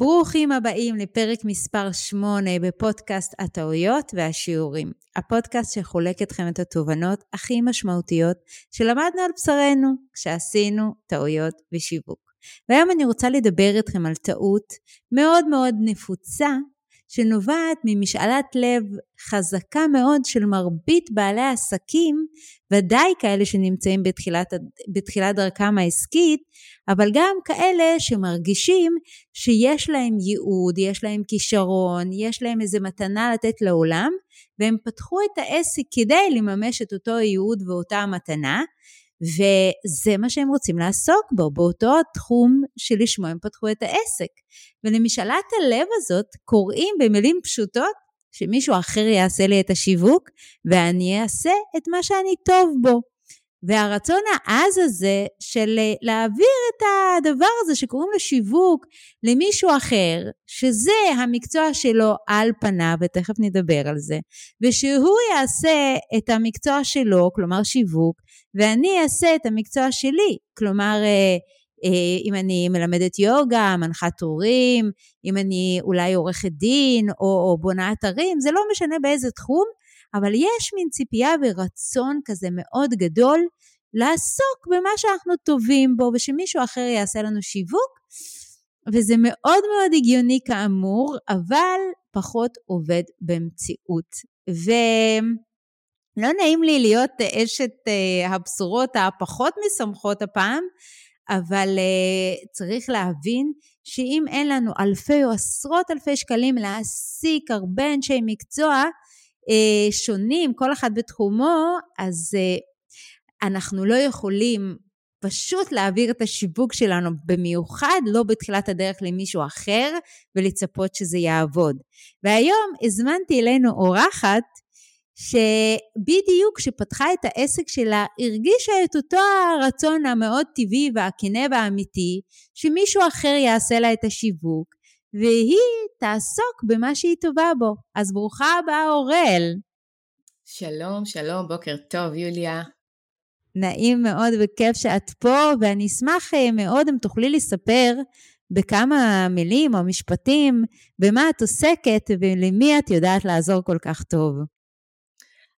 ברוכים הבאים לפרק מספר 8 בפודקאסט הטעויות והשיעורים. הפודקאסט שחולק אתכם את התובנות הכי משמעותיות שלמדנו על בשרנו כשעשינו טעויות בשיווק. והיום אני רוצה לדבר איתכם על טעות מאוד מאוד נפוצה שנובעת ממשאלת לב חזקה מאוד של מרבית בעלי העסקים, ודאי כאלה שנמצאים בתחילת, בתחילת דרכם העסקית, אבל גם כאלה שמרגישים שיש להם ייעוד, יש להם כישרון, יש להם איזה מתנה לתת לעולם, והם פתחו את העסק כדי לממש את אותו ייעוד ואותה המתנה, וזה מה שהם רוצים לעסוק בו, באותו התחום שלשמו הם פתחו את העסק. ולמשאלת הלב הזאת קוראים במילים פשוטות שמישהו אחר יעשה לי את השיווק ואני אעשה את מה שאני טוב בו. והרצון העז הזה של להעביר את הדבר הזה שקוראים לו שיווק למישהו אחר, שזה המקצוע שלו על פניו, ותכף נדבר על זה, ושהוא יעשה את המקצוע שלו, כלומר שיווק, ואני אעשה את המקצוע שלי, כלומר אה, אה, אם אני מלמדת יוגה, מנחת הורים, אם אני אולי עורכת דין או, או בונה אתרים, זה לא משנה באיזה תחום, אבל יש מין ציפייה ורצון כזה מאוד גדול לעסוק במה שאנחנו טובים בו ושמישהו אחר יעשה לנו שיווק, וזה מאוד מאוד הגיוני כאמור, אבל פחות עובד במציאות. ולא נעים לי להיות אשת אה, הבשורות הפחות משמחות הפעם, אבל uh, צריך להבין שאם אין לנו אלפי או עשרות אלפי שקלים להעסיק הרבה אנשי מקצוע שונים, כל אחד בתחומו, אז uh, אנחנו לא יכולים פשוט להעביר את השיווק שלנו, במיוחד לא בתחילת הדרך למישהו אחר, ולצפות שזה יעבוד. והיום הזמנתי אלינו אורחת שבדיוק כשפתחה את העסק שלה הרגישה את אותו הרצון המאוד טבעי והכנה והאמיתי שמישהו אחר יעשה לה את השיווק והיא תעסוק במה שהיא טובה בו. אז ברוכה הבאה אורל. שלום, שלום, בוקר טוב יוליה. נעים מאוד וכיף שאת פה ואני אשמח אה, מאוד אם תוכלי לספר בכמה מילים או משפטים במה את עוסקת ולמי את יודעת לעזור כל כך טוב.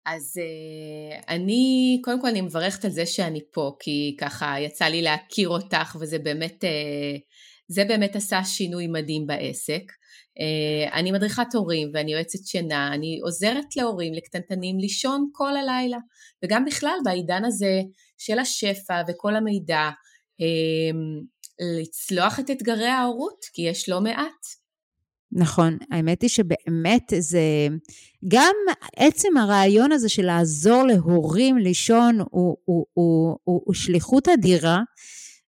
אז uh, אני, קודם כל אני מברכת על זה שאני פה, כי ככה יצא לי להכיר אותך וזה באמת, uh, זה באמת עשה שינוי מדהים בעסק. Uh, אני מדריכת הורים ואני יועצת שינה, אני עוזרת להורים, לקטנטנים, לישון כל הלילה, וגם בכלל בעידן הזה של השפע וכל המידע, uh, לצלוח את אתגרי ההורות, כי יש לא מעט. נכון, האמת היא שבאמת זה, גם עצם הרעיון הזה של לעזור להורים לישון הוא, הוא, הוא, הוא, הוא שליחות אדירה,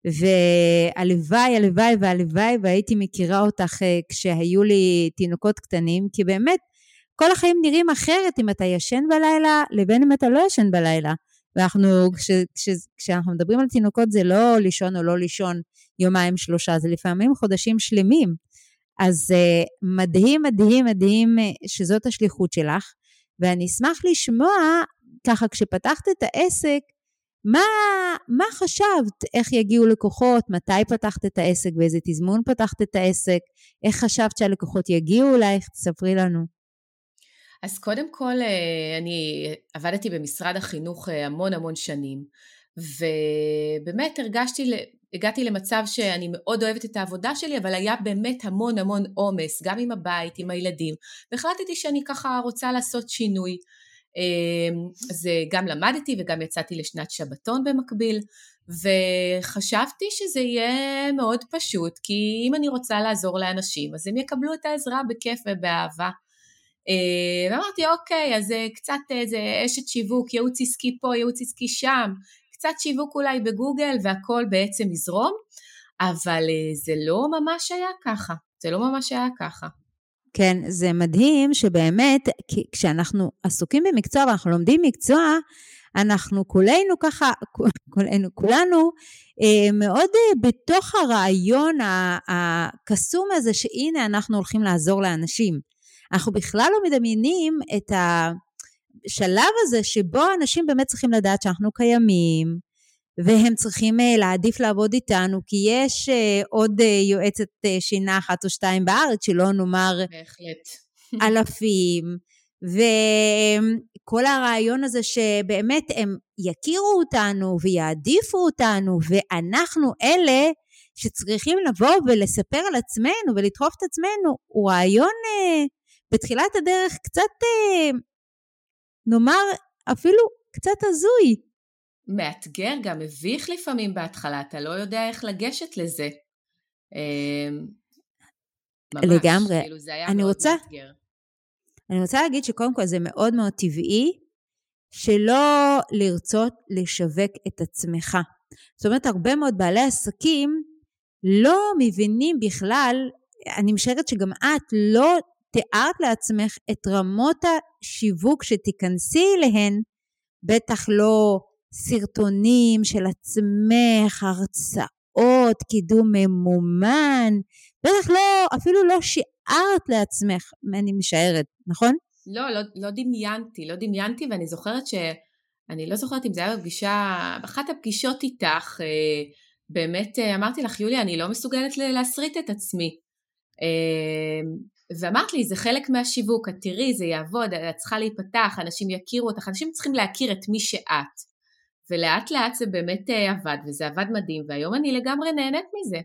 והלוואי, הלוואי והלוואי והייתי מכירה אותך אה, כשהיו לי תינוקות קטנים, כי באמת כל החיים נראים אחרת אם אתה ישן בלילה לבין אם אתה לא ישן בלילה. ואנחנו, כש, כש, כשאנחנו מדברים על תינוקות זה לא לישון או לא לישון יומיים שלושה, זה לפעמים חודשים שלמים. אז uh, מדהים, מדהים, מדהים uh, שזאת השליחות שלך, ואני אשמח לשמוע, ככה כשפתחת את העסק, מה, מה חשבת? איך יגיעו לקוחות? מתי פתחת את העסק? באיזה תזמון פתחת את העסק? איך חשבת שהלקוחות יגיעו אלייך? תספרי לנו. אז קודם כל, אה, אני עבדתי במשרד החינוך המון המון שנים, ובאמת הרגשתי הגעתי למצב שאני מאוד אוהבת את העבודה שלי, אבל היה באמת המון המון עומס, גם עם הבית, עם הילדים, והחלטתי שאני ככה רוצה לעשות שינוי. אמ, אז גם למדתי וגם יצאתי לשנת שבתון במקביל, וחשבתי שזה יהיה מאוד פשוט, כי אם אני רוצה לעזור לאנשים, אז הם יקבלו את העזרה בכיף ובאהבה. אמ, ואמרתי, אוקיי, אז קצת איזה אשת שיווק, ייעוץ עסקי פה, ייעוץ עסקי שם, קצת שיווק אולי בגוגל והכל בעצם יזרום, אבל אה, זה לא ממש היה ככה, זה לא ממש היה ככה. כן, זה מדהים שבאמת, כשאנחנו עסוקים במקצוע ואנחנו לומדים מקצוע, אנחנו כולנו ככה, כולנו, כולנו אה, מאוד אה, בתוך הרעיון הקסום הזה שהנה אנחנו הולכים לעזור לאנשים. אנחנו בכלל לא מדמיינים את. השלב הזה שבו אנשים באמת צריכים לדעת שאנחנו קיימים, והם צריכים uh, להעדיף לעבוד איתנו, כי יש uh, עוד uh, יועצת שינה אחת או שתיים בארץ, שלא נאמר בהחלט. אלפים, וכל הרעיון הזה שבאמת הם יכירו אותנו ויעדיפו אותנו, ואנחנו אלה שצריכים לבוא ולספר על עצמנו ולדחוף את עצמנו, הוא רעיון uh, בתחילת הדרך קצת, uh, נאמר, אפילו קצת הזוי. מאתגר, גם מביך לפעמים בהתחלה, אתה לא יודע איך לגשת לזה. אמ, ממש, לגמרי. כאילו זה היה אני מאוד רוצה- מאתגר. אני רוצה להגיד שקודם כל זה מאוד מאוד טבעי שלא לרצות לשווק את עצמך. זאת אומרת, הרבה מאוד בעלי עסקים לא מבינים בכלל, אני משערת שגם את לא תיארת לעצמך את רמות השיווק שתיכנסי אליהן, בטח לא סרטונים של עצמך, הרצאות, קידום ממומן, בטח לא, אפילו לא שיערת לעצמך, אני משערת, נכון? לא, לא, לא דמיינתי, לא דמיינתי, ואני זוכרת ש... אני לא זוכרת אם זה היה בפגישה, באחת הפגישות איתך, אה, באמת אה, אמרתי לך, יוליה, אני לא מסוגלת להסריט את עצמי. אה, ואמרת לי, זה חלק מהשיווק, את תראי, זה יעבוד, את צריכה להיפתח, אנשים יכירו אותך, אנשים צריכים להכיר את מי שאת. ולאט לאט זה באמת אה, עבד, וזה עבד מדהים, והיום אני לגמרי נהנית מזה.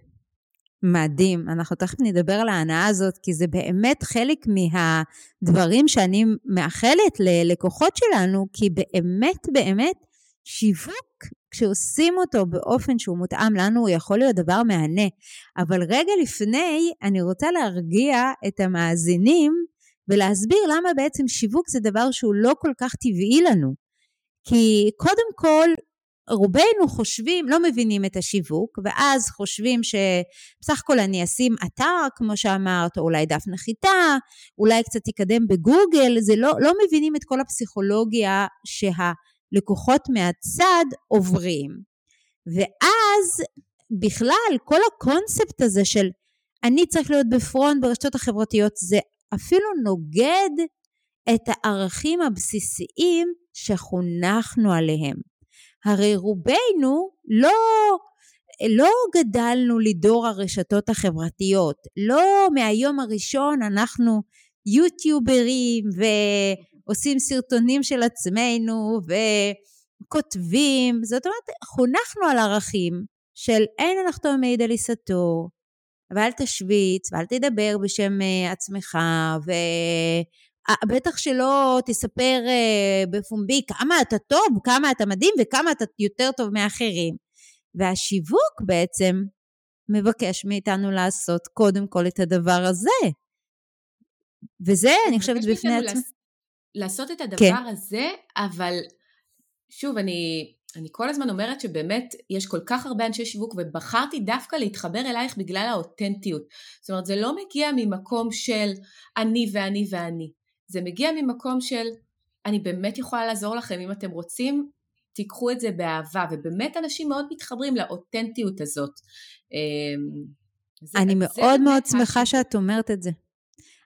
מדהים. אנחנו תכף נדבר על ההנאה הזאת, כי זה באמת חלק מהדברים שאני מאחלת ללקוחות שלנו, כי באמת באמת שיווק, כשעושים אותו באופן שהוא מותאם לנו, הוא יכול להיות דבר מהנה. אבל רגע לפני, אני רוצה להרגיע את המאזינים ולהסביר למה בעצם שיווק זה דבר שהוא לא כל כך טבעי לנו. כי קודם כל, רובנו חושבים, לא מבינים את השיווק, ואז חושבים שבסך הכל אני אשים אתר, כמו שאמרת, או אולי דף נחיתה, אולי קצת יקדם בגוגל, זה לא, לא מבינים את כל הפסיכולוגיה שהלקוחות מהצד עוברים. ואז בכלל, כל הקונספט הזה של אני צריך להיות בפרונט ברשתות החברתיות, זה אפילו נוגד את הערכים הבסיסיים שחונכנו עליהם. הרי רובנו לא, לא גדלנו לדור הרשתות החברתיות, לא מהיום הראשון אנחנו יוטיוברים ועושים סרטונים של עצמנו וכותבים, זאת אומרת חונכנו על ערכים של אין הנחתום מעיד על עיסתו ואל תשוויץ ואל תדבר בשם עצמך ו... בטח שלא תספר בפומבי כמה אתה טוב, כמה אתה מדהים וכמה אתה יותר טוב מאחרים. והשיווק בעצם מבקש מאיתנו לעשות קודם כל את הדבר הזה. וזה, אני חושבת, בפני עצמי. לעשות את הדבר כן. הזה, אבל שוב, אני, אני כל הזמן אומרת שבאמת יש כל כך הרבה אנשי שיווק ובחרתי דווקא להתחבר אלייך בגלל האותנטיות. זאת אומרת, זה לא מגיע ממקום של אני ואני ואני. זה מגיע ממקום של אני באמת יכולה לעזור לכם אם אתם רוצים, תיקחו את זה באהבה, ובאמת אנשים מאוד מתחברים לאותנטיות הזאת. זה, אני זה מאוד מאוד שמחה שאת אומרת את זה.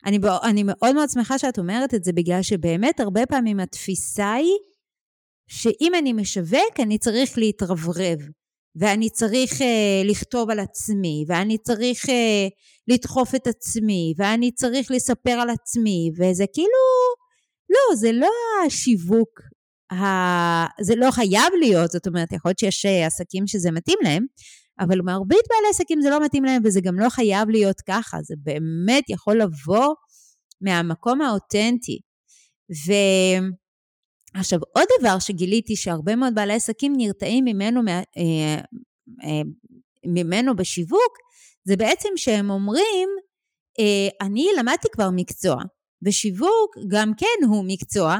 אני, אני מאוד מאוד שמחה שאת אומרת את זה, בגלל שבאמת הרבה פעמים התפיסה היא שאם אני משווק, אני צריך להתרברב, ואני צריך uh, לכתוב על עצמי, ואני צריך uh, לדחוף את עצמי, ואני צריך לספר על עצמי, וזה כאילו, לא, זה לא השיווק, ה... זה לא חייב להיות, זאת אומרת, יכול להיות שיש עסקים שזה מתאים להם, אבל מרבית בעלי עסקים זה לא מתאים להם, וזה גם לא חייב להיות ככה, זה באמת יכול לבוא מהמקום האותנטי. ועכשיו, עוד דבר שגיליתי שהרבה מאוד בעלי עסקים נרתעים ממנו, אה, אה, ממנו בשיווק, זה בעצם שהם אומרים, אה, אני למדתי כבר מקצוע, ושיווק גם כן הוא מקצוע,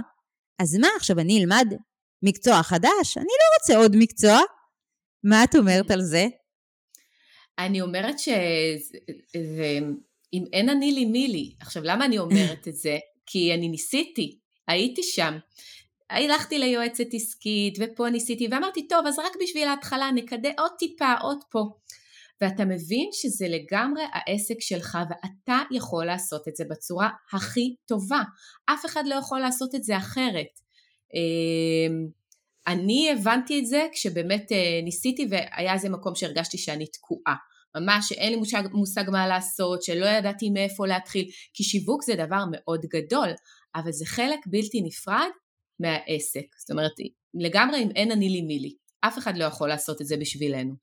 אז מה עכשיו אני אלמד מקצוע חדש? אני לא רוצה עוד מקצוע. מה את אומרת על זה? אני אומרת שאם אין אני לי מי לי. עכשיו למה אני אומרת את זה? כי אני ניסיתי, הייתי שם. הלכתי ליועצת עסקית ופה ניסיתי ואמרתי טוב אז רק בשביל ההתחלה נקדה עוד טיפה עוד פה ואתה מבין שזה לגמרי העסק שלך ואתה יכול לעשות את זה בצורה הכי טובה. אף אחד לא יכול לעשות את זה אחרת. אמ, אני הבנתי את זה כשבאמת אה, ניסיתי והיה איזה מקום שהרגשתי שאני תקועה. ממש שאין לי מושג, מושג מה לעשות, שלא ידעתי מאיפה להתחיל, כי שיווק זה דבר מאוד גדול, אבל זה חלק בלתי נפרד מהעסק. זאת אומרת, לגמרי אם אין אני לי מי לי. אף אחד לא יכול לעשות את זה בשבילנו.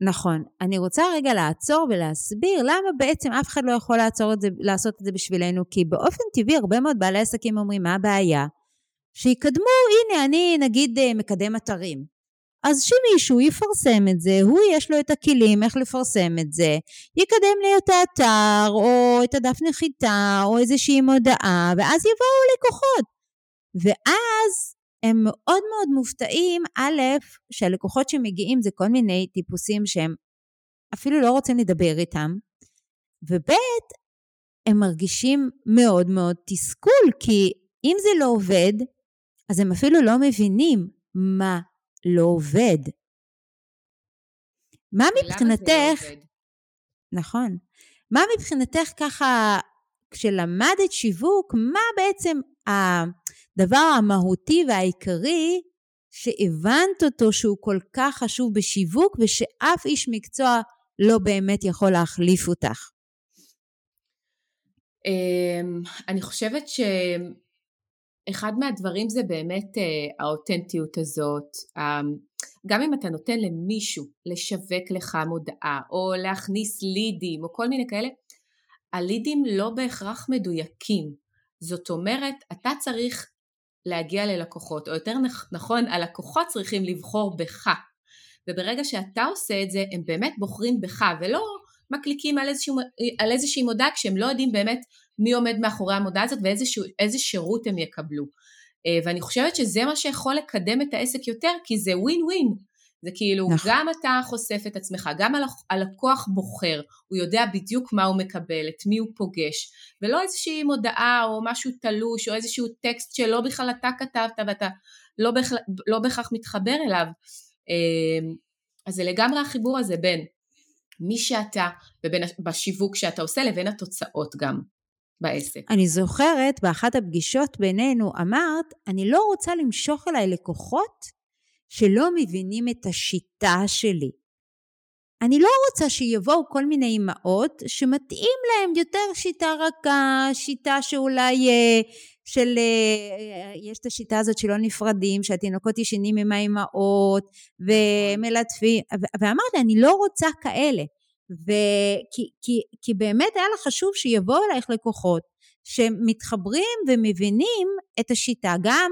נכון. אני רוצה רגע לעצור ולהסביר למה בעצם אף אחד לא יכול לעצור את זה, לעשות את זה בשבילנו, כי באופן טבעי הרבה מאוד בעלי עסקים אומרים, מה הבעיה? שיקדמו, הנה, אני נגיד אה, מקדם אתרים. אז שמישהו יפרסם את זה, הוא יש לו את הכלים איך לפרסם את זה, יקדם לי את האתר, או את הדף נחיתה, או איזושהי מודעה, ואז יבואו לקוחות. ואז הם מאוד מאוד מופתעים, א', שהלקוחות שמגיעים זה כל מיני טיפוסים שהם אפילו לא רוצים לדבר איתם, וב', הם מרגישים מאוד מאוד תסכול, כי אם זה לא עובד, אז הם אפילו לא מבינים מה לא עובד. מה מבחינתך... לא נכון. מה מבחינתך ככה, כשלמדת שיווק, מה בעצם הדבר המהותי והעיקרי שהבנת אותו שהוא כל כך חשוב בשיווק ושאף איש מקצוע לא באמת יכול להחליף אותך? אמ, אני חושבת ש... אחד מהדברים זה באמת uh, האותנטיות הזאת. Um, גם אם אתה נותן למישהו לשווק לך מודעה או להכניס לידים או כל מיני כאלה, הלידים לא בהכרח מדויקים. זאת אומרת, אתה צריך להגיע ללקוחות, או יותר נכון, הלקוחות צריכים לבחור בך. וברגע שאתה עושה את זה, הם באמת בוחרים בך, ולא מקליקים על, איזשהו, על איזושהי מודעה כשהם לא יודעים באמת מי עומד מאחורי המודעה הזאת ואיזה שירות הם יקבלו. אה, ואני חושבת שזה מה שיכול לקדם את העסק יותר, כי זה ווין ווין. זה כאילו, נכון. גם אתה חושף את עצמך, גם הלקוח בוחר, הוא יודע בדיוק מה הוא מקבל, את מי הוא פוגש, ולא איזושהי מודעה או משהו תלוש או איזשהו טקסט שלא בכלל אתה כתבת ואתה לא, בכ... לא בהכרח מתחבר אליו. אה, אז זה לגמרי החיבור הזה בין מי שאתה ובין בשיווק שאתה עושה לבין התוצאות גם. בעסק. אני זוכרת באחת הפגישות בינינו אמרת, אני לא רוצה למשוך אליי לקוחות שלא מבינים את השיטה שלי. אני לא רוצה שיבואו כל מיני אימהות שמתאים להם יותר שיטה רכה, שיטה שאולי אה, של, אה, יש את השיטה הזאת שלא נפרדים, שהתינוקות ישנים עם האימהות ומלטפים, ואמרתי, אני לא רוצה כאלה. וכי, כי, כי באמת היה לך חשוב שיבואו אלייך לקוחות שמתחברים ומבינים את השיטה גם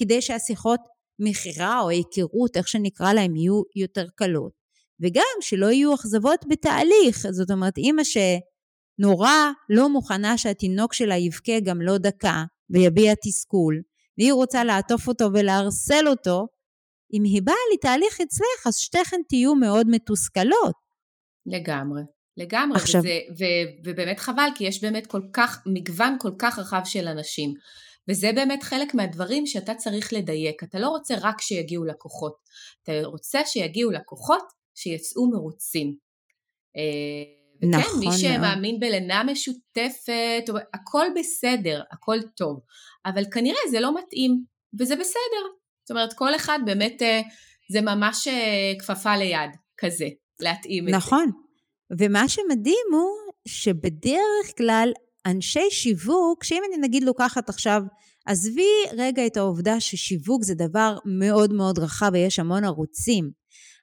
כדי שהשיחות מכירה או היכרות, איך שנקרא להם, יהיו יותר קלות. וגם שלא יהיו אכזבות בתהליך. זאת אומרת, אימא שנורא לא מוכנה שהתינוק שלה יבכה גם לא דקה ויביע תסכול, והיא רוצה לעטוף אותו ולערסל אותו, אם היא באה לתהליך אצלך, אז שתיכן תהיו מאוד מתוסכלות. לגמרי, לגמרי, עכשיו... וזה, ו, ובאמת חבל, כי יש באמת כל כך, מגוון כל כך רחב של אנשים. וזה באמת חלק מהדברים שאתה צריך לדייק. אתה לא רוצה רק שיגיעו לקוחות, אתה רוצה שיגיעו לקוחות שיצאו מרוצים. אה, נכון. כן, מי שמאמין בלינה משותפת, הכל בסדר, הכל טוב, אבל כנראה זה לא מתאים, וזה בסדר. זאת אומרת, כל אחד באמת, אה, זה ממש אה, כפפה ליד, כזה. להתאים את נכון. זה. נכון. ומה שמדהים הוא שבדרך כלל אנשי שיווק, שאם אני נגיד לוקחת עכשיו, עזבי רגע את העובדה ששיווק זה דבר מאוד מאוד רחב ויש המון ערוצים,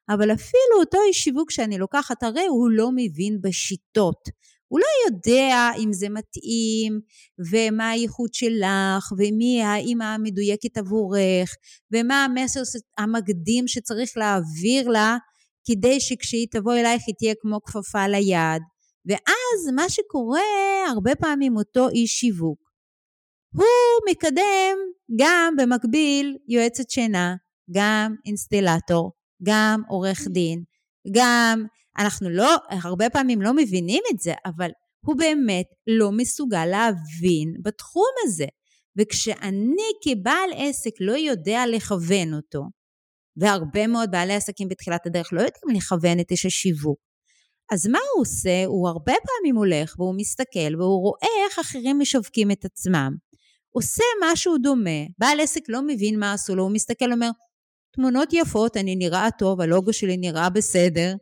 אבל אפילו אותו איש שיווק שאני לוקחת, הרי הוא לא מבין בשיטות. הוא לא יודע אם זה מתאים, ומה הייחוד שלך, ומי האימא המדויקת עבורך, ומה המסר המקדים שצריך להעביר לה כדי שכשהיא תבוא אלייך היא תהיה כמו כפפה ליד. ואז מה שקורה הרבה פעמים אותו איש שיווק, הוא מקדם גם במקביל יועצת שינה, גם אינסטלטור, גם עורך דין, גם, אנחנו לא, הרבה פעמים לא מבינים את זה, אבל הוא באמת לא מסוגל להבין בתחום הזה. וכשאני כבעל עסק לא יודע לכוון אותו, והרבה מאוד בעלי עסקים בתחילת הדרך לא יודעים לכוון את איש השיווק. אז מה הוא עושה? הוא הרבה פעמים הולך והוא מסתכל והוא רואה איך אחרים משווקים את עצמם. עושה משהו דומה, בעל עסק לא מבין מה עשו לו, הוא מסתכל ואומר, תמונות יפות, אני נראה טוב, הלוגו שלי נראה בסדר,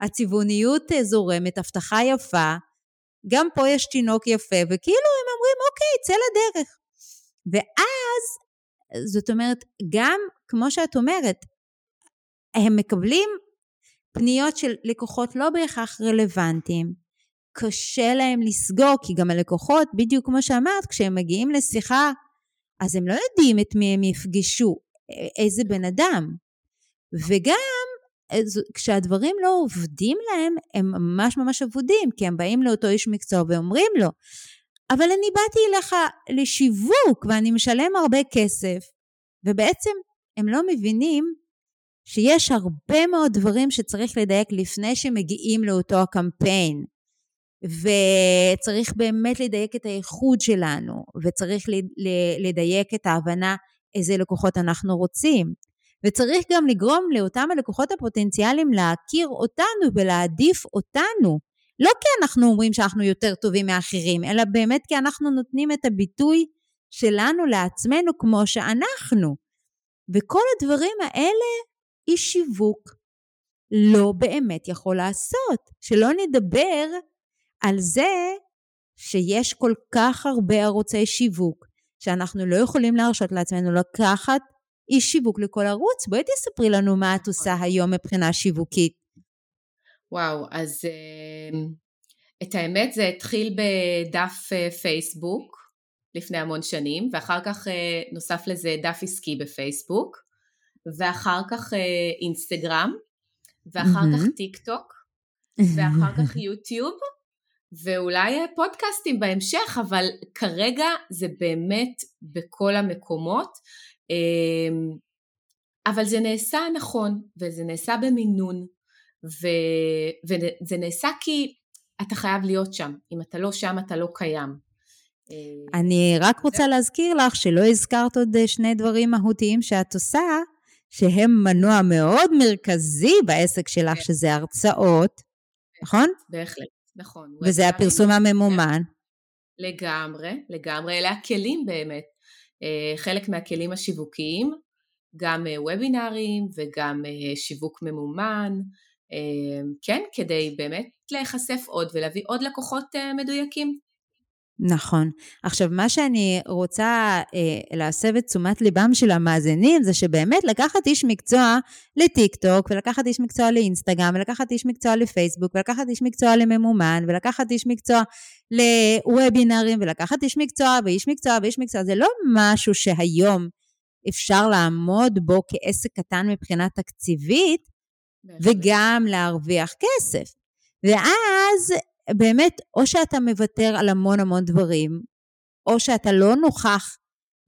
הצבעוניות אה, זורמת, הבטחה יפה, גם פה יש תינוק יפה, וכאילו הם אומרים, אוקיי, צא לדרך. ואז, זאת אומרת, גם, כמו שאת אומרת, הם מקבלים פניות של לקוחות לא בהכרח רלוונטיים, קשה להם לסגור, כי גם הלקוחות, בדיוק כמו שאמרת, כשהם מגיעים לשיחה, אז הם לא יודעים את מי הם יפגשו, איזה בן אדם. וגם כשהדברים לא עובדים להם, הם ממש ממש אבודים, כי הם באים לאותו איש מקצוע ואומרים לו, אבל אני באתי אליך לשיווק ואני משלם הרבה כסף, ובעצם הם לא מבינים שיש הרבה מאוד דברים שצריך לדייק לפני שמגיעים לאותו הקמפיין. וצריך באמת לדייק את הייחוד שלנו, וצריך לדייק את ההבנה איזה לקוחות אנחנו רוצים. וצריך גם לגרום לאותם הלקוחות הפוטנציאליים להכיר אותנו ולהעדיף אותנו. לא כי אנחנו אומרים שאנחנו יותר טובים מאחרים, אלא באמת כי אנחנו נותנים את הביטוי שלנו לעצמנו כמו שאנחנו. וכל הדברים האלה, איש שיווק לא באמת יכול לעשות. שלא נדבר על זה שיש כל כך הרבה ערוצי שיווק, שאנחנו לא יכולים להרשות לעצמנו לקחת איש שיווק לכל ערוץ. בואי תספרי לנו מה את עושה היום מבחינה שיווקית. וואו, אז אמ, את האמת זה התחיל בדף אה, פייסבוק לפני המון שנים, ואחר כך אה, נוסף לזה דף עסקי בפייסבוק, ואחר כך אה, אינסטגרם, ואחר כך טיק טוק, ואחר כך יוטיוב, ואולי פודקאסטים בהמשך, אבל כרגע זה באמת בכל המקומות. אמ, אבל זה נעשה נכון, וזה נעשה במינון, ו, וזה נעשה כי אתה חייב להיות שם. אם אתה לא שם, אתה לא קיים. אה, אני רק רוצה להזכיר לך שלא הזכרת עוד שני דברים מהותיים שאת עושה, שהם מנוע מאוד מרכזי בעסק שלך, כן. שזה הרצאות, נכון? בהחלט, נכון. וזה הפרסום הממומן. לגמרי, לגמרי. אלה הכלים באמת. אה, חלק מהכלים השיווקיים, גם אה, וובינארים וגם אה, שיווק ממומן, כן, כדי באמת להיחשף עוד ולהביא עוד לקוחות מדויקים. נכון. עכשיו, מה שאני רוצה אה, להסב את תשומת ליבם של המאזינים, זה שבאמת לקחת איש מקצוע לטיק טוק, ולקחת איש מקצוע לאינסטגרם, ולקחת איש מקצוע לפייסבוק, ולקחת איש מקצוע לממומן, ולקחת איש מקצוע לוובינרים, ולקחת איש מקצוע, ואיש מקצוע, ואיש מקצוע, זה לא משהו שהיום אפשר לעמוד בו כעסק קטן מבחינה תקציבית, וגם להרוויח כסף. ואז באמת, או שאתה מוותר על המון המון דברים, או שאתה לא נוכח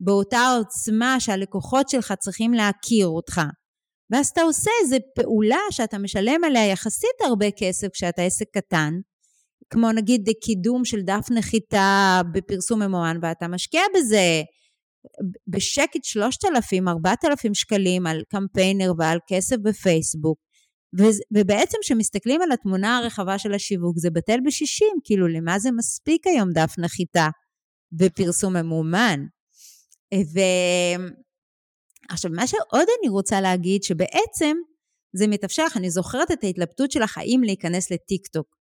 באותה עוצמה שהלקוחות שלך צריכים להכיר אותך. ואז אתה עושה איזו פעולה שאתה משלם עליה יחסית הרבה כסף כשאתה עסק קטן, כמו נגיד קידום של דף נחיתה בפרסום ממוען, ואתה משקיע בזה בשקט 3,000, 4,000 שקלים על קמפיינר ועל כסף בפייסבוק, ובעצם כשמסתכלים על התמונה הרחבה של השיווק זה בטל בשישים, כאילו למה זה מספיק היום דף נחיתה בפרסום ממומן. ועכשיו מה שעוד אני רוצה להגיד שבעצם זה מתאפשר אני זוכרת את ההתלבטות שלך האם להיכנס לטיק טוק.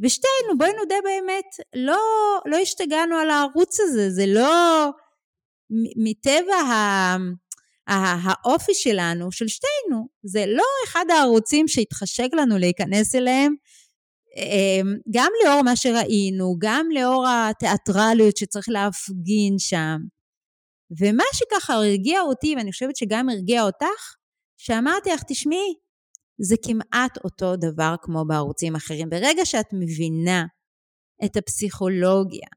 ושתינו, בואי נודה באמת, לא, לא השתגענו על הערוץ הזה, זה לא מטבע ה... האופי שלנו, של שתינו, זה לא אחד הערוצים שהתחשק לנו להיכנס אליהם, אמ, גם לאור מה שראינו, גם לאור התיאטרליות שצריך להפגין שם. ומה שככה הרגיע אותי, ואני חושבת שגם הרגיע אותך, שאמרתי לך, תשמעי, זה כמעט אותו דבר כמו בערוצים אחרים. ברגע שאת מבינה את הפסיכולוגיה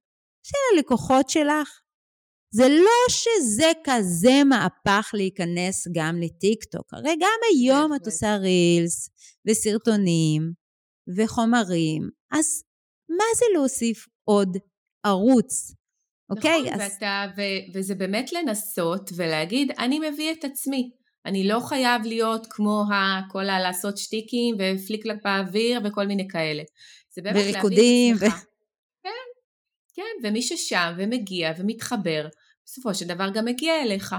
של הלקוחות שלך, זה לא שזה כזה מהפך להיכנס גם לטיק טוק. הרי גם היום את עושה רילס וסרטונים וחומרים, אז מה זה להוסיף עוד ערוץ? אוקיי? נכון, אז... ואתה, ו, וזה באמת לנסות ולהגיד, אני מביא את עצמי. אני לא חייב להיות כמו כל ה... לעשות שטיקים ופליקלק באוויר וכל מיני כאלה. זה באמת. להביא את עצמך. כן, ומי ששם ומגיע ומתחבר, בסופו של דבר גם מגיע אליך.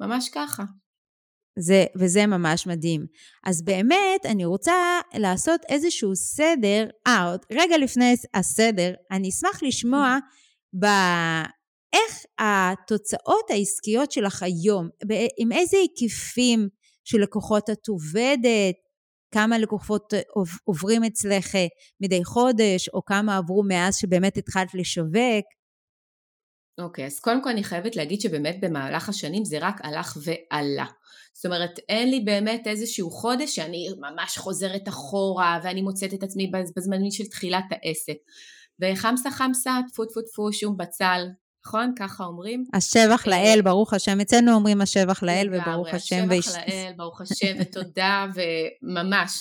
ממש ככה. זה, וזה ממש מדהים. אז באמת, אני רוצה לעשות איזשהו סדר. אה, רגע לפני הסדר, אני אשמח לשמוע ב... איך התוצאות העסקיות שלך היום, עם איזה היקפים של לקוחות את עובדת, כמה לקוחות עוברים אצלך מדי חודש, או כמה עברו מאז שבאמת התחלת לשווק. אוקיי, okay, אז קודם כל אני חייבת להגיד שבאמת במהלך השנים זה רק הלך ועלה. זאת אומרת, אין לי באמת איזשהו חודש שאני ממש חוזרת אחורה ואני מוצאת את עצמי בזמנים של תחילת העסק. וחמסה חמסה, טפו טפו טפו, שום בצל, נכון? ככה אומרים. השבח לאל, ברוך השם. אצלנו אומרים השבח לאל וברוך השם. השבח לאל, ברוך השם, ותודה, וממש.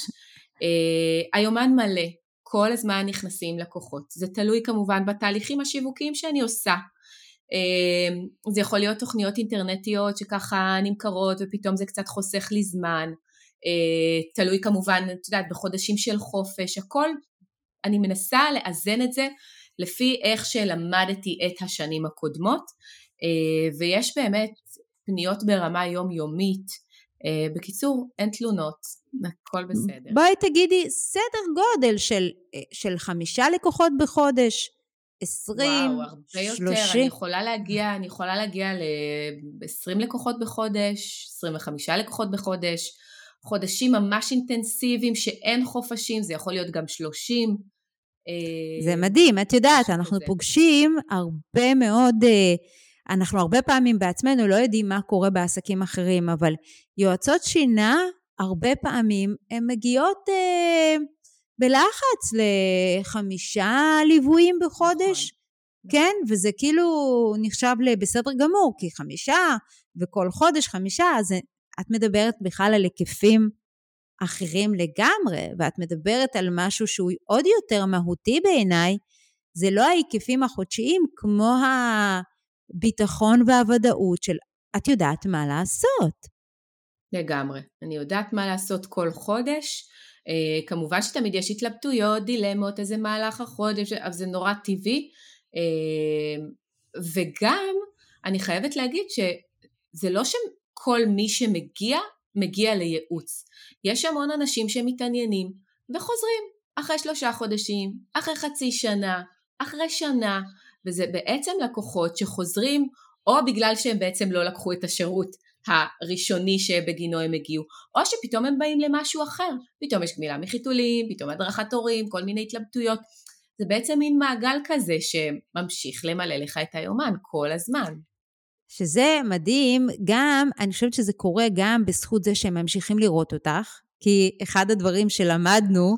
אה, היומן מלא, כל הזמן נכנסים לקוחות. זה תלוי כמובן בתהליכים השיווקיים שאני עושה. אה, זה יכול להיות תוכניות אינטרנטיות שככה נמכרות ופתאום זה קצת חוסך לי זמן. אה, תלוי כמובן, את יודעת, בחודשים של חופש, הכל, אני מנסה לאזן את זה לפי איך שלמדתי את השנים הקודמות, אה, ויש באמת פניות ברמה יומיומית. אה, בקיצור, אין תלונות, הכל בסדר. בואי תגידי, סדר גודל של, של חמישה לקוחות בחודש, עשרים, וואו, הרבה 30. יותר, אני יכולה להגיע, אני יכולה להגיע ל-20 לקוחות בחודש, 25 לקוחות בחודש, חודשים ממש אינטנסיביים שאין חופשים, זה יכול להיות גם 30. זה אה, מדהים, את יודעת, אנחנו זה. פוגשים הרבה מאוד, אה, אנחנו הרבה פעמים בעצמנו לא יודעים מה קורה בעסקים אחרים, אבל יועצות שינה, הרבה פעמים הן מגיעות אה, בלחץ לחמישה ליוויים בחודש, נכון. כן? וזה כאילו נחשב לבסדר גמור, כי חמישה, וכל חודש חמישה, אז את מדברת בכלל על היקפים אחרים לגמרי, ואת מדברת על משהו שהוא עוד יותר מהותי בעיניי, זה לא ההיקפים החודשיים כמו הביטחון והוודאות של את יודעת מה לעשות. לגמרי. אני יודעת מה לעשות כל חודש. Uh, כמובן שתמיד יש התלבטויות, דילמות, איזה מהלך החודש, אבל זה נורא טבעי. Uh, וגם, אני חייבת להגיד שזה לא שכל מי שמגיע מגיע לייעוץ. יש המון אנשים שמתעניינים וחוזרים אחרי שלושה חודשים, אחרי חצי שנה, אחרי שנה, וזה בעצם לקוחות שחוזרים או בגלל שהם בעצם לא לקחו את השירות הראשוני שבגינו הם הגיעו, או שפתאום הם באים למשהו אחר, פתאום יש גמילה מחיתולים, פתאום הדרכת הורים, כל מיני התלבטויות. זה בעצם מין מעגל כזה שממשיך למלא לך את היומן כל הזמן. שזה מדהים, גם, אני חושבת שזה קורה גם בזכות זה שהם ממשיכים לראות אותך, כי אחד הדברים שלמדנו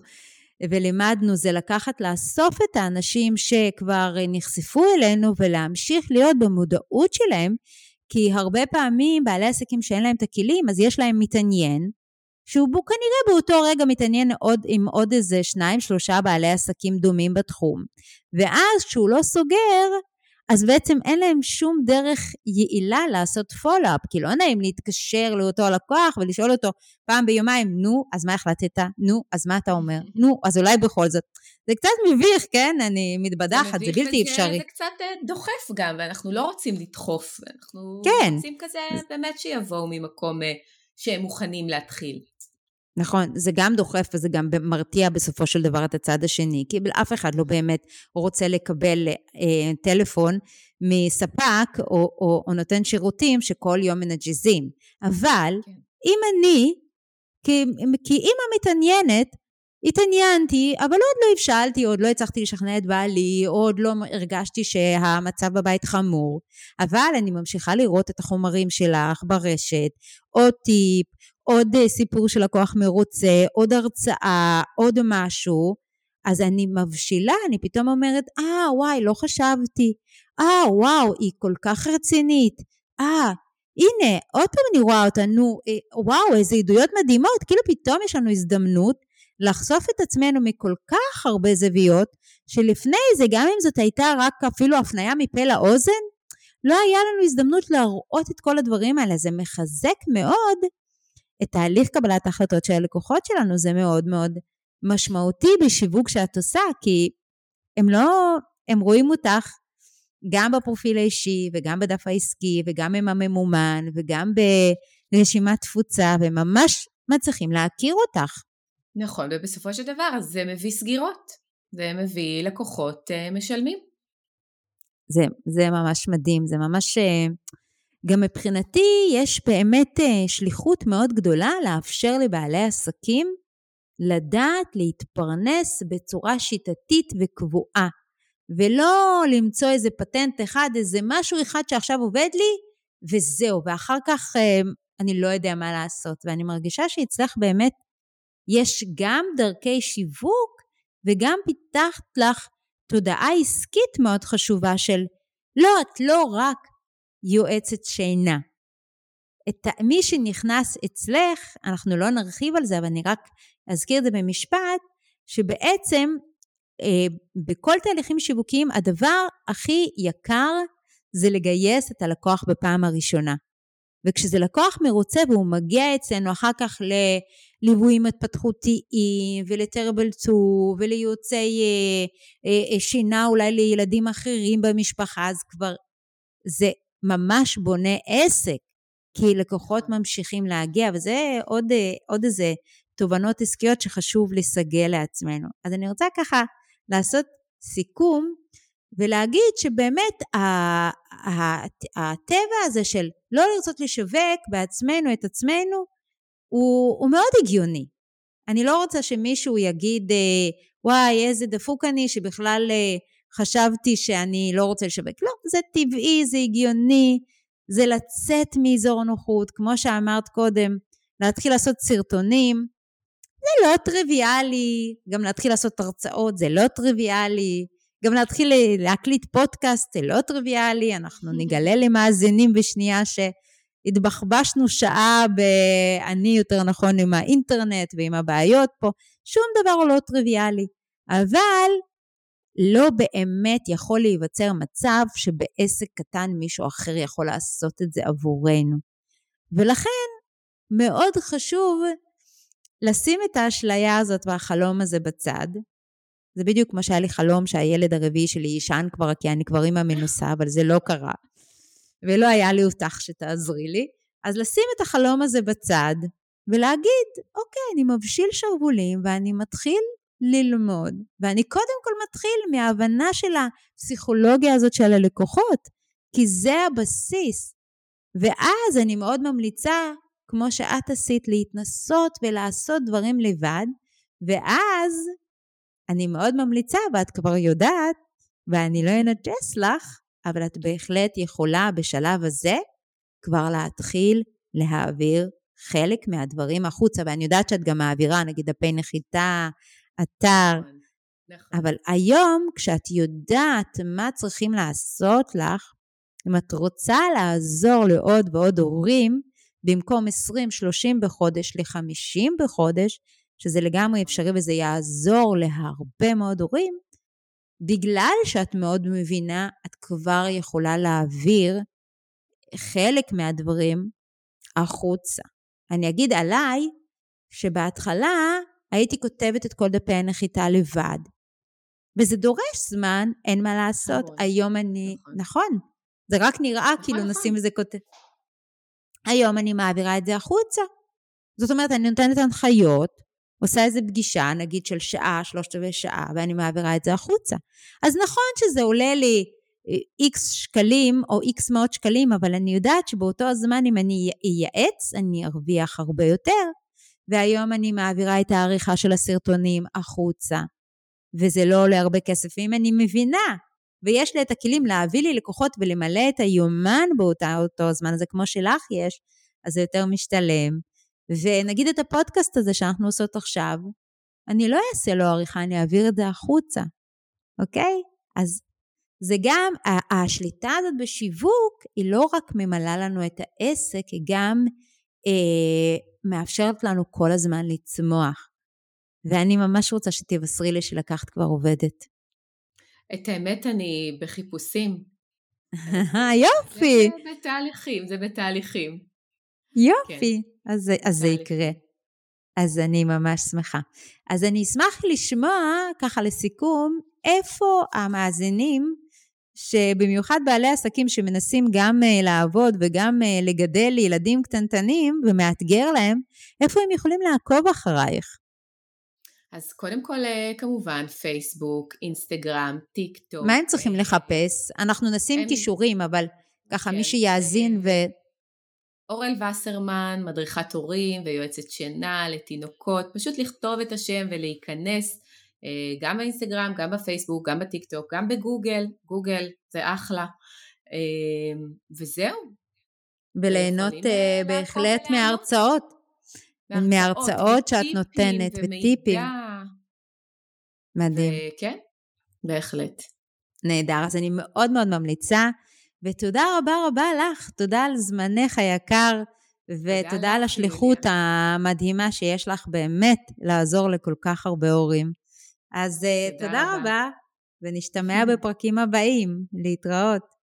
ולימדנו זה לקחת, לאסוף את האנשים שכבר נחשפו אלינו ולהמשיך להיות במודעות שלהם, כי הרבה פעמים בעלי עסקים שאין להם את הכלים, אז יש להם מתעניין, שהוא כנראה באותו רגע מתעניין עוד, עם עוד איזה שניים, שלושה בעלי עסקים דומים בתחום. ואז כשהוא לא סוגר, אז בעצם אין להם שום דרך יעילה לעשות follow-up, כי לא נעים להתקשר לאותו לקוח ולשאול אותו פעם ביומיים, נו, אז מה החלטת? נו, אז מה אתה אומר? נו, אז אולי בכל זאת. זה קצת מביך, כן? אני מתבדחת, זה, זה בלתי וזה, אפשרי. זה קצת אה, דוחף גם, ואנחנו לא רוצים לדחוף, אנחנו כן. רוצים כזה באמת שיבואו ממקום אה, שהם מוכנים להתחיל. נכון, זה גם דוחף וזה גם מרתיע בסופו של דבר את הצד השני, כי אף אחד לא באמת רוצה לקבל אה, טלפון מספק או, או, או נותן שירותים שכל יום מנג'זים. אבל כן. אם אני, כאימא מתעניינת, התעניינתי, אבל עוד לא הבשלתי, עוד לא הצלחתי לשכנע את בעלי, עוד לא הרגשתי שהמצב בבית חמור, אבל אני ממשיכה לראות את החומרים שלך ברשת, עוד טיפ, עוד אה, סיפור של לקוח מרוצה, עוד הרצאה, עוד משהו, אז אני מבשילה, אני פתאום אומרת, אה, וואי, לא חשבתי. אה, וואו, היא כל כך רצינית. אה, הנה, עוד פעם אני רואה אותה, נו, אה, וואו, איזה עדויות מדהימות. כאילו פתאום יש לנו הזדמנות לחשוף את עצמנו מכל כך הרבה זוויות, שלפני זה, גם אם זאת הייתה רק אפילו הפניה מפה לאוזן, לא היה לנו הזדמנות להראות את כל הדברים האלה. זה מחזק מאוד את תהליך קבלת ההחלטות של הלקוחות שלנו, זה מאוד מאוד משמעותי בשיווק שאת עושה, כי הם לא, הם רואים אותך גם בפרופיל האישי וגם בדף העסקי וגם עם הממומן וגם רשימת תפוצה וממש מצליחים להכיר אותך. נכון, ובסופו של דבר זה מביא סגירות, זה מביא לקוחות uh, משלמים. זה, זה ממש מדהים, זה ממש... גם מבחינתי יש באמת uh, שליחות מאוד גדולה לאפשר לבעלי עסקים לדעת להתפרנס בצורה שיטתית וקבועה, ולא למצוא איזה פטנט אחד, איזה משהו אחד שעכשיו עובד לי, וזהו, ואחר כך uh, אני לא יודע מה לעשות. ואני מרגישה שאצלך באמת יש גם דרכי שיווק וגם פיתחת לך תודעה עסקית מאוד חשובה של לא, את לא רק יועצת שינה. את מי שנכנס אצלך, אנחנו לא נרחיב על זה, אבל אני רק אזכיר את זה במשפט, שבעצם אה, בכל תהליכים שיווקיים הדבר הכי יקר זה לגייס את הלקוח בפעם הראשונה. וכשזה לקוח מרוצה והוא מגיע אצלנו אחר כך לליוויים התפתחותיים ולטרבל 2 ולייעוצי אה, אה, אה, שינה אולי לילדים אחרים במשפחה, אז כבר זה ממש בונה עסק, כי לקוחות ממשיכים להגיע, וזה עוד, עוד איזה תובנות עסקיות שחשוב לסגל לעצמנו. אז אני רוצה ככה לעשות סיכום ולהגיד שבאמת הטבע הזה של לא לרצות לשווק בעצמנו את עצמנו, הוא, הוא מאוד הגיוני. אני לא רוצה שמישהו יגיד, אה, וואי, איזה דפוק אני, שבכלל אה, חשבתי שאני לא רוצה לשווק. לא, זה טבעי, זה הגיוני, זה לצאת מאזור נוחות, כמו שאמרת קודם, להתחיל לעשות סרטונים. זה לא טריוויאלי, גם להתחיל לעשות הרצאות זה לא טריוויאלי, גם להתחיל להקליט פודקאסט זה לא טריוויאלי, אנחנו נגלה למאזינים בשנייה שהתבחבשנו שעה, ב... אני יותר נכון עם האינטרנט ועם הבעיות פה, שום דבר לא טריוויאלי. אבל לא באמת יכול להיווצר מצב שבעסק קטן מישהו אחר יכול לעשות את זה עבורנו. ולכן מאוד חשוב לשים את האשליה הזאת והחלום הזה בצד, זה בדיוק כמו שהיה לי חלום שהילד הרביעי שלי יישן כבר, כי אני כבר אימא מנוסה, אבל זה לא קרה. ולא היה לי אותך שתעזרי לי. אז לשים את החלום הזה בצד, ולהגיד, אוקיי, אני מבשיל שרוולים ואני מתחיל ללמוד. ואני קודם כל מתחיל מההבנה של הפסיכולוגיה הזאת של הלקוחות, כי זה הבסיס. ואז אני מאוד ממליצה, כמו שאת עשית, להתנסות ולעשות דברים לבד, ואז אני מאוד ממליצה, ואת כבר יודעת, ואני לא אנג'ס לך, אבל את בהחלט יכולה בשלב הזה כבר להתחיל להעביר חלק מהדברים החוצה, ואני יודעת שאת גם מעבירה, נגיד דפי נחיתה, אתר, נכון, נכון. אבל היום כשאת יודעת מה צריכים לעשות לך, אם את רוצה לעזור לעוד ועוד הורים, במקום 20-30 בחודש ל-50 בחודש, שזה לגמרי אפשרי וזה יעזור להרבה מאוד הורים, בגלל שאת מאוד מבינה, את כבר יכולה להעביר חלק מהדברים החוצה. אני אגיד עליי, שבהתחלה הייתי כותבת את כל דפי הנחיתה לבד. וזה דורש זמן, אין מה לעשות. נכון. היום אני... נכון. נכון. זה רק נראה נכון, כאילו נכון. נשים איזה כותב. היום אני מעבירה את זה החוצה. זאת אומרת, אני נותנת הנחיות, עושה איזה פגישה, נגיד של שעה, שלושת רבעי שעה, ואני מעבירה את זה החוצה. אז נכון שזה עולה לי איקס אה, שקלים או איקס מאות שקלים, אבל אני יודעת שבאותו הזמן אם אני אייעץ, אני ארוויח הרבה יותר. והיום אני מעבירה את העריכה של הסרטונים החוצה, וזה לא עולה הרבה כסף. ואם אני מבינה, ויש לי את הכלים להביא לי לקוחות ולמלא את היומן באותו זמן הזה, כמו שלך יש, אז זה יותר משתלם. ונגיד את הפודקאסט הזה שאנחנו עושות עכשיו, אני לא אעשה לו עריכה, אני אעביר את זה החוצה, אוקיי? אז זה גם, השליטה הזאת בשיווק היא לא רק ממלאה לנו את העסק, היא גם מאפשרת לנו כל הזמן לצמוח. ואני ממש רוצה שתבשרי לי שלקחת כבר עובדת. את האמת, אני בחיפושים. יופי. זה בתהליכים, זה בתהליכים. יופי. כן. אז, אז זה יקרה. אז אני ממש שמחה. אז אני אשמח לשמוע, ככה לסיכום, איפה המאזינים שבמיוחד בעלי עסקים שמנסים גם uh, לעבוד וגם uh, לגדל ילדים קטנטנים ומאתגר להם, איפה הם יכולים לעקוב אחרייך? אז קודם כל, אה, כמובן, פייסבוק, אינסטגרם, טיק טוק. מה הם צריכים לחפש? אנחנו נשים הם... כישורים, אבל ככה כן, מי שיאזין ו... אורל וסרמן, מדריכת הורים ויועצת שינה לתינוקות, פשוט לכתוב את השם ולהיכנס אה, גם באינסטגרם, גם בפייסבוק, גם בטיק טוק, גם בגוגל, גוגל זה אחלה, אה, וזהו. וליהנות אה, בהחלט מההרצאות, מההרצאות שאת נותנת וטיפים. מדהים. כן, בהחלט. נהדר, אז אני מאוד מאוד ממליצה, ותודה רבה רבה לך, תודה על זמנך היקר, ותודה על השליחות המדהימה שיש לך באמת לעזור לכל כך הרבה הורים. אז תודה, תודה רבה, ונשתמע בפרקים הבאים. להתראות.